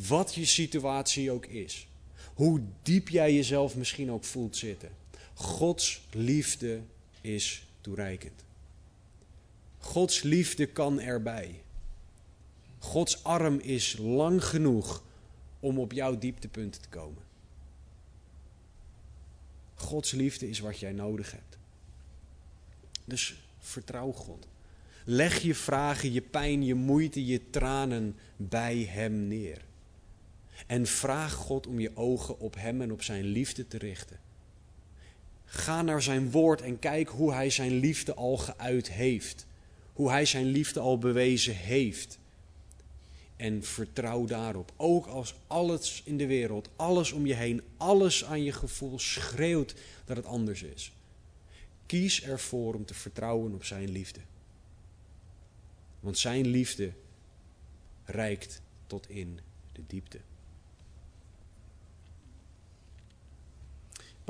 Wat je situatie ook is. Hoe diep jij jezelf misschien ook voelt zitten. Gods liefde is toereikend. Gods liefde kan erbij. Gods arm is lang genoeg om op jouw dieptepunt te komen. Gods liefde is wat jij nodig hebt. Dus vertrouw God. Leg je vragen, je pijn, je moeite, je tranen bij Hem neer. En vraag God om je ogen op Hem en op Zijn liefde te richten. Ga naar Zijn woord en kijk hoe Hij Zijn liefde al geuit heeft. Hoe Hij Zijn liefde al bewezen heeft. En vertrouw daarop. Ook als alles in de wereld, alles om je heen, alles aan je gevoel schreeuwt dat het anders is. Kies ervoor om te vertrouwen op Zijn liefde. Want Zijn liefde reikt tot in de diepte.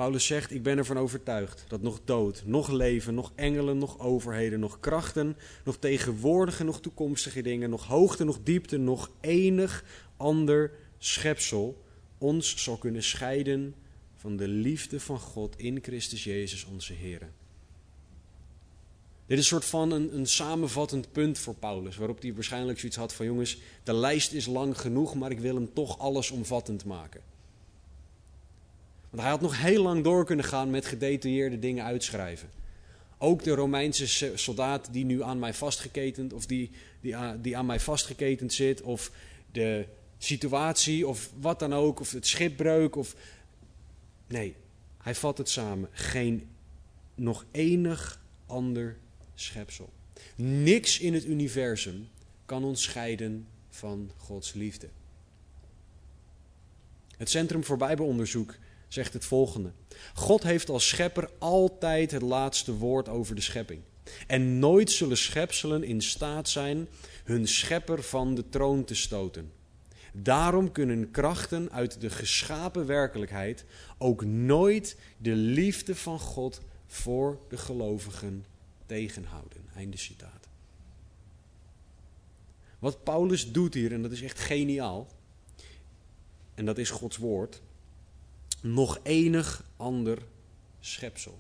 Paulus zegt: Ik ben ervan overtuigd dat nog dood, nog leven, nog engelen, nog overheden, nog krachten, nog tegenwoordige, nog toekomstige dingen, nog hoogte, nog diepte, nog enig ander schepsel ons zal kunnen scheiden van de liefde van God in Christus Jezus onze Heer. Dit is een soort van een, samenvattend punt voor Paulus, waarop hij waarschijnlijk zoiets had van jongens, de lijst is lang genoeg, maar ik wil hem toch allesomvattend maken. Want hij had nog heel lang door kunnen gaan met gedetailleerde dingen uitschrijven. Ook de Romeinse soldaat die nu aan mij vastgeketend, of die, die, die aan mij vastgeketend zit, of de situatie, of wat dan ook, of het schipbreuk, of... Nee, hij vat het samen. Geen nog enig ander schepsel. Niks in het universum kan ons scheiden van Gods liefde. Het Centrum voor Bijbelonderzoek zegt het volgende. God heeft als schepper altijd het laatste woord over de schepping. En nooit zullen schepselen in staat zijn hun schepper van de troon te stoten. Daarom kunnen krachten uit de geschapen werkelijkheid ook nooit de liefde van God voor de gelovigen tegenhouden. Einde citaat. Wat Paulus doet hier, en dat is echt geniaal, en dat is Gods woord, nog enig ander schepsel.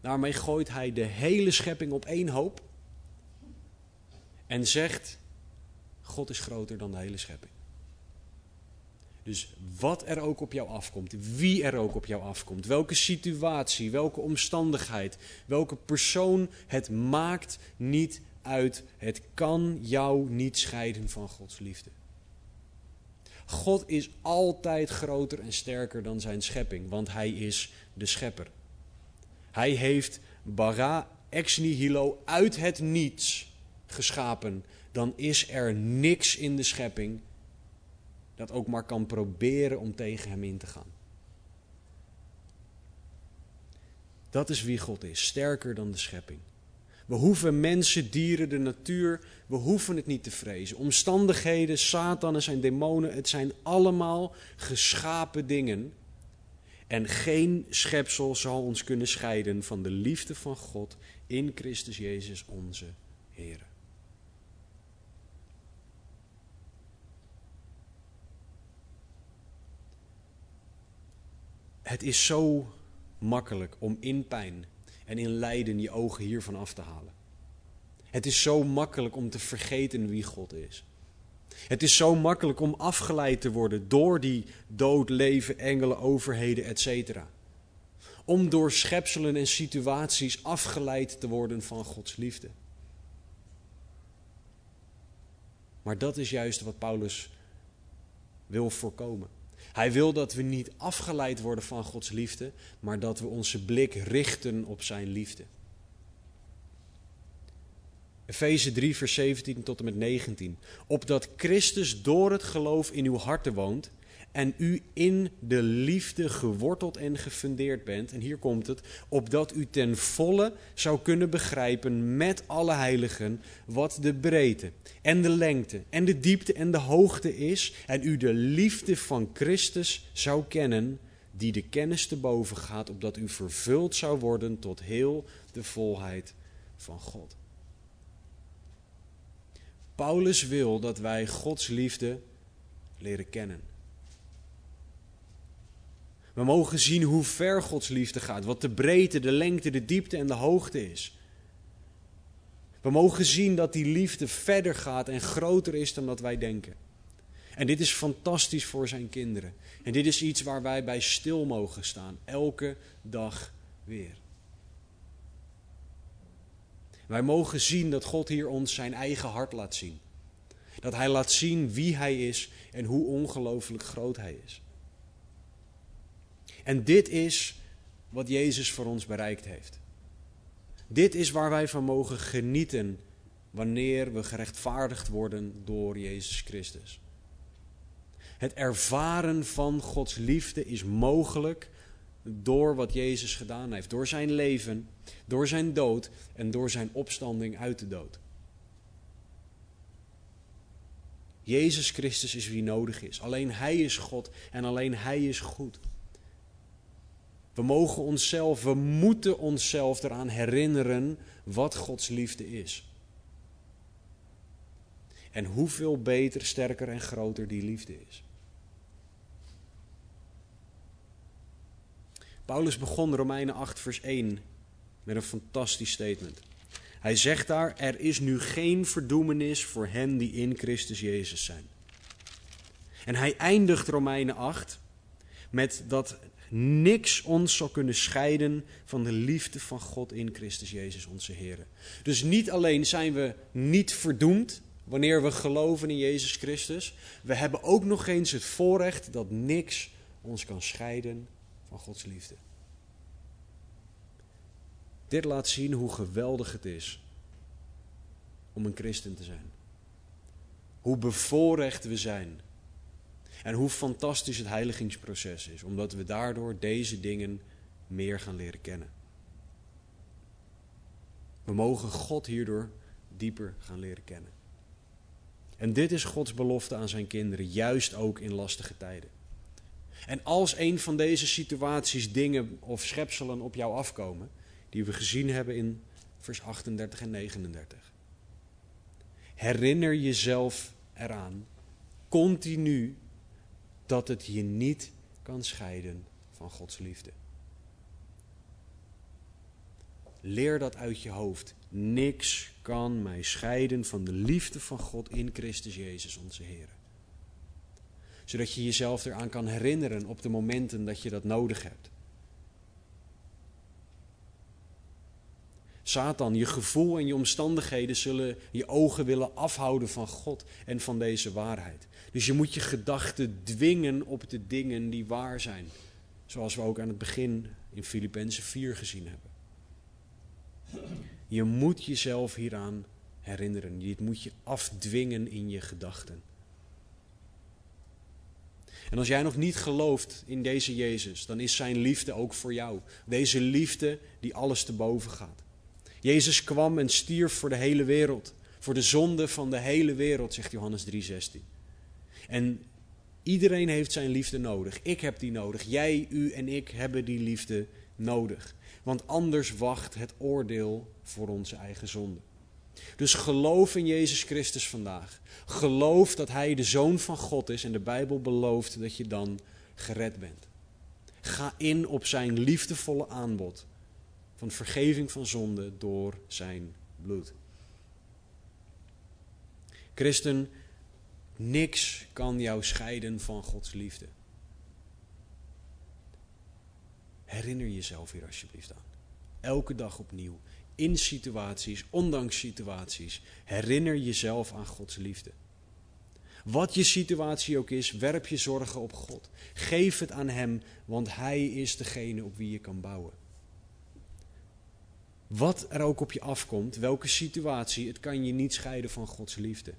Daarmee gooit hij de hele schepping op één hoop en zegt: God is groter dan de hele schepping. Dus wat er ook op jou afkomt, wie er ook op jou afkomt, welke situatie, welke omstandigheid, welke persoon, het maakt niet uit. Het kan jou niet scheiden van Gods liefde. God is altijd groter en sterker dan zijn schepping, want hij is de schepper. Hij heeft bara ex nihilo uit het niets geschapen. Dan is er niks in de schepping dat ook maar kan proberen om tegen hem in te gaan. Dat is wie God is, sterker dan de schepping. We hoeven mensen, dieren, de natuur, we hoeven het niet te vrezen. Omstandigheden, Satan en demonen, het zijn allemaal geschapen dingen. En geen schepsel zal ons kunnen scheiden van de liefde van God in Christus Jezus onze Heer. Het is zo makkelijk om in pijn en in lijden je ogen hiervan af te halen. Het is zo makkelijk om te vergeten wie God is. Het is zo makkelijk om afgeleid te worden door die dood, leven, engelen, overheden, etc. Om door schepselen en situaties afgeleid te worden van Gods liefde. Maar dat is juist wat Paulus wil voorkomen. Hij wil dat we niet afgeleid worden van Gods liefde, maar dat we onze blik richten op Zijn liefde. Efeze 3, vers 17 tot en met 19. Opdat Christus door het geloof in uw harten woont en u in de liefde geworteld en gefundeerd bent. En hier komt het, opdat u ten volle zou kunnen begrijpen met alle heiligen wat de breedte en de lengte en de diepte en de hoogte is. En u de liefde van Christus zou kennen, die de kennis te boven gaat, opdat u vervuld zou worden tot heel de volheid van God. Paulus wil dat wij Gods liefde leren kennen. We mogen zien hoe ver Gods liefde gaat, wat de breedte, de lengte, de diepte en de hoogte is. We mogen zien dat die liefde verder gaat en groter is dan dat wij denken. En dit is fantastisch voor zijn kinderen. En dit is iets waar wij bij stil mogen staan, elke dag weer. Wij mogen zien dat God hier ons zijn eigen hart laat zien. Dat Hij laat zien wie Hij is en hoe ongelooflijk groot Hij is. En dit is wat Jezus voor ons bereikt heeft. Dit is waar wij van mogen genieten wanneer we gerechtvaardigd worden door Jezus Christus. Het ervaren van Gods liefde is mogelijk door wat Jezus gedaan heeft. Door zijn leven, door zijn dood en door zijn opstanding uit de dood. Jezus Christus is wie nodig is. Alleen Hij is God en alleen Hij is goed. We mogen onszelf, we moeten onszelf eraan herinneren wat Gods liefde is. En hoeveel beter, sterker en groter die liefde is. Paulus begon Romeinen 8, vers 1 met een fantastisch statement. Hij zegt daar: Er is nu geen verdoemenis voor hen die in Christus Jezus zijn. En hij eindigt Romeinen 8 met dat niks ons zal kunnen scheiden van de liefde van God in Christus Jezus onze Heer. Dus niet alleen zijn we niet verdoemd wanneer we geloven in Jezus Christus, we hebben ook nog eens het voorrecht dat niks ons kan scheiden van Gods liefde. Dit laat zien hoe geweldig het is om een christen te zijn. Hoe bevoorrecht we zijn. En hoe fantastisch het heiligingsproces is, omdat we daardoor deze dingen meer gaan leren kennen. We mogen God hierdoor dieper gaan leren kennen. En dit is Gods belofte aan zijn kinderen, juist ook in lastige tijden. En als een van deze situaties, dingen of schepselen op jou afkomen, die we gezien hebben in vers 38 en 39. Herinner jezelf eraan, continu, dat het je niet kan scheiden van Gods liefde. Leer dat uit je hoofd. Niks kan mij scheiden van de liefde van God in Christus Jezus, onze Heer. Zodat je jezelf eraan kan herinneren op de momenten dat je dat nodig hebt. Satan, je gevoel en je omstandigheden zullen je ogen willen afhouden van God en van deze waarheid. Dus je moet je gedachten dwingen op de dingen die waar zijn. Zoals we ook aan het begin in Filippenzen 4 gezien hebben. Je moet jezelf hieraan herinneren. Dit moet je afdwingen in je gedachten. En als jij nog niet gelooft in deze Jezus, dan is zijn liefde ook voor jou. Deze liefde die alles te boven gaat. Jezus kwam en stierf voor de hele wereld. Voor de zonde van de hele wereld, zegt Johannes 3:16. En iedereen heeft zijn liefde nodig. Ik heb die nodig. Jij, u en ik hebben die liefde nodig. Want anders wacht het oordeel voor onze eigen zonde. Dus geloof in Jezus Christus vandaag. Geloof dat Hij de Zoon van God is en de Bijbel belooft dat je dan gered bent. Ga in op Zijn liefdevolle aanbod van vergeving van zonde door zijn bloed. Christen, niks kan jou scheiden van Gods liefde. Herinner jezelf hier alsjeblieft aan. Elke dag opnieuw, in situaties, ondanks situaties, herinner jezelf aan Gods liefde. Wat je situatie ook is, werp je zorgen op God. Geef het aan Hem, want Hij is degene op wie je kan bouwen. Wat er ook op je afkomt, welke situatie, het kan je niet scheiden van Gods liefde.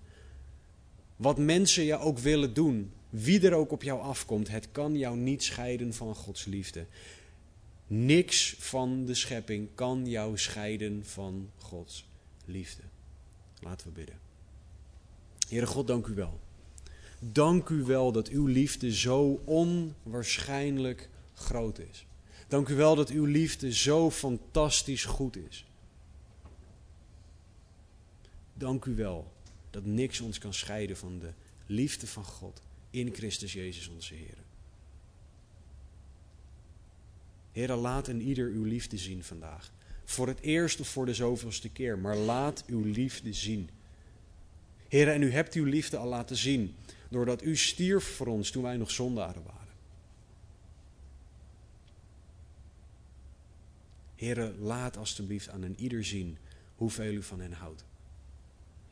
Wat mensen je ook willen doen, wie er ook op jou afkomt, het kan jou niet scheiden van Gods liefde. Niks van de schepping kan jou scheiden van Gods liefde. Laten we bidden. Heere God, dank u wel. Dank u wel dat uw liefde zo onwaarschijnlijk groot is. Dank u wel dat uw liefde zo fantastisch goed is. Dank u wel dat niks ons kan scheiden van de liefde van God in Christus Jezus onze Heer. Heer, laat en ieder uw liefde zien vandaag. voor het eerst of voor de zoveelste keer, maar laat uw liefde zien. Heer, en u hebt uw liefde al laten zien, doordat u stierf voor ons toen wij nog zondaren waren. Heere, laat alstublieft aan een ieder zien hoeveel u van hen houdt.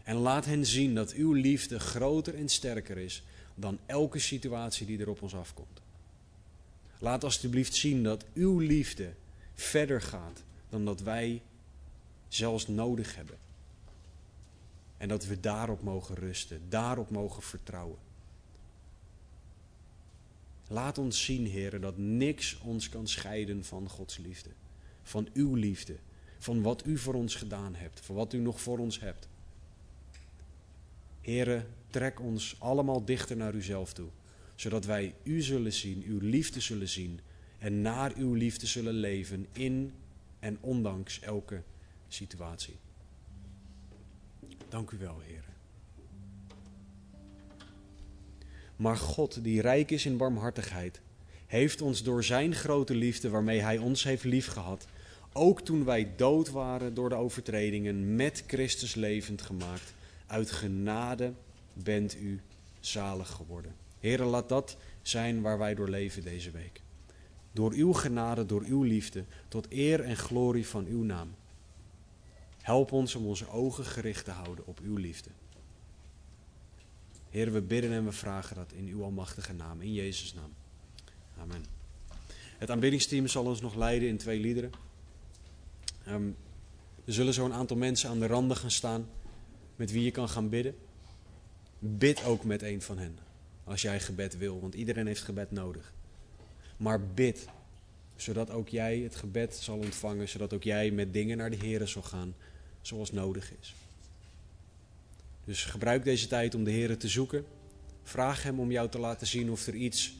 En laat hen zien dat uw liefde groter en sterker is dan elke situatie die er op ons afkomt. Laat alstublieft zien dat uw liefde verder gaat dan dat wij zelfs nodig hebben. En dat we daarop mogen rusten, daarop mogen vertrouwen. Laat ons zien, heren, dat niks ons kan scheiden van Gods liefde. Van uw liefde. Van wat u voor ons gedaan hebt. Van wat u nog voor ons hebt. Heren, trek ons allemaal dichter naar uzelf toe. Zodat wij u zullen zien, uw liefde zullen zien. En naar uw liefde zullen leven in en ondanks elke situatie. Dank u wel, heren. Maar God, die rijk is in barmhartigheid, heeft ons door zijn grote liefde waarmee hij ons heeft liefgehad, ook toen wij dood waren door de overtredingen, met Christus levend gemaakt. Uit genade bent u zalig geworden. Heren, laat dat zijn waar wij door leven deze week. Door uw genade, door uw liefde, tot eer en glorie van uw naam. Help ons om onze ogen gericht te houden op uw liefde. Heer, we bidden en we vragen dat in uw almachtige naam, in Jezus' naam. Amen. Het aanbiddingsteam zal ons nog leiden in twee liederen. Um, er zullen zo'n aantal mensen aan de randen gaan staan met wie je kan gaan bidden. Bid ook met een van hen, als jij gebed wil, want iedereen heeft gebed nodig. Maar bid, zodat ook jij het gebed zal ontvangen, zodat ook jij met dingen naar de Heer zal gaan zoals nodig is. Dus gebruik deze tijd om de Heer te zoeken. Vraag Hem om jou te laten zien of er iets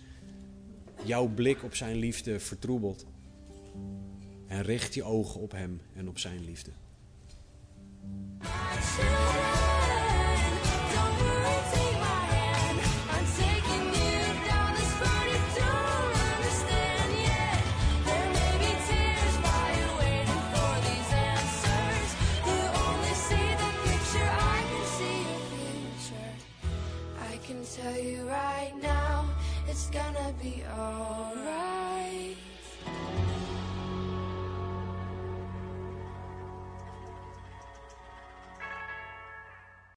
jouw blik op Zijn liefde vertroebelt. En richt je ogen op Hem en op Zijn liefde. I should.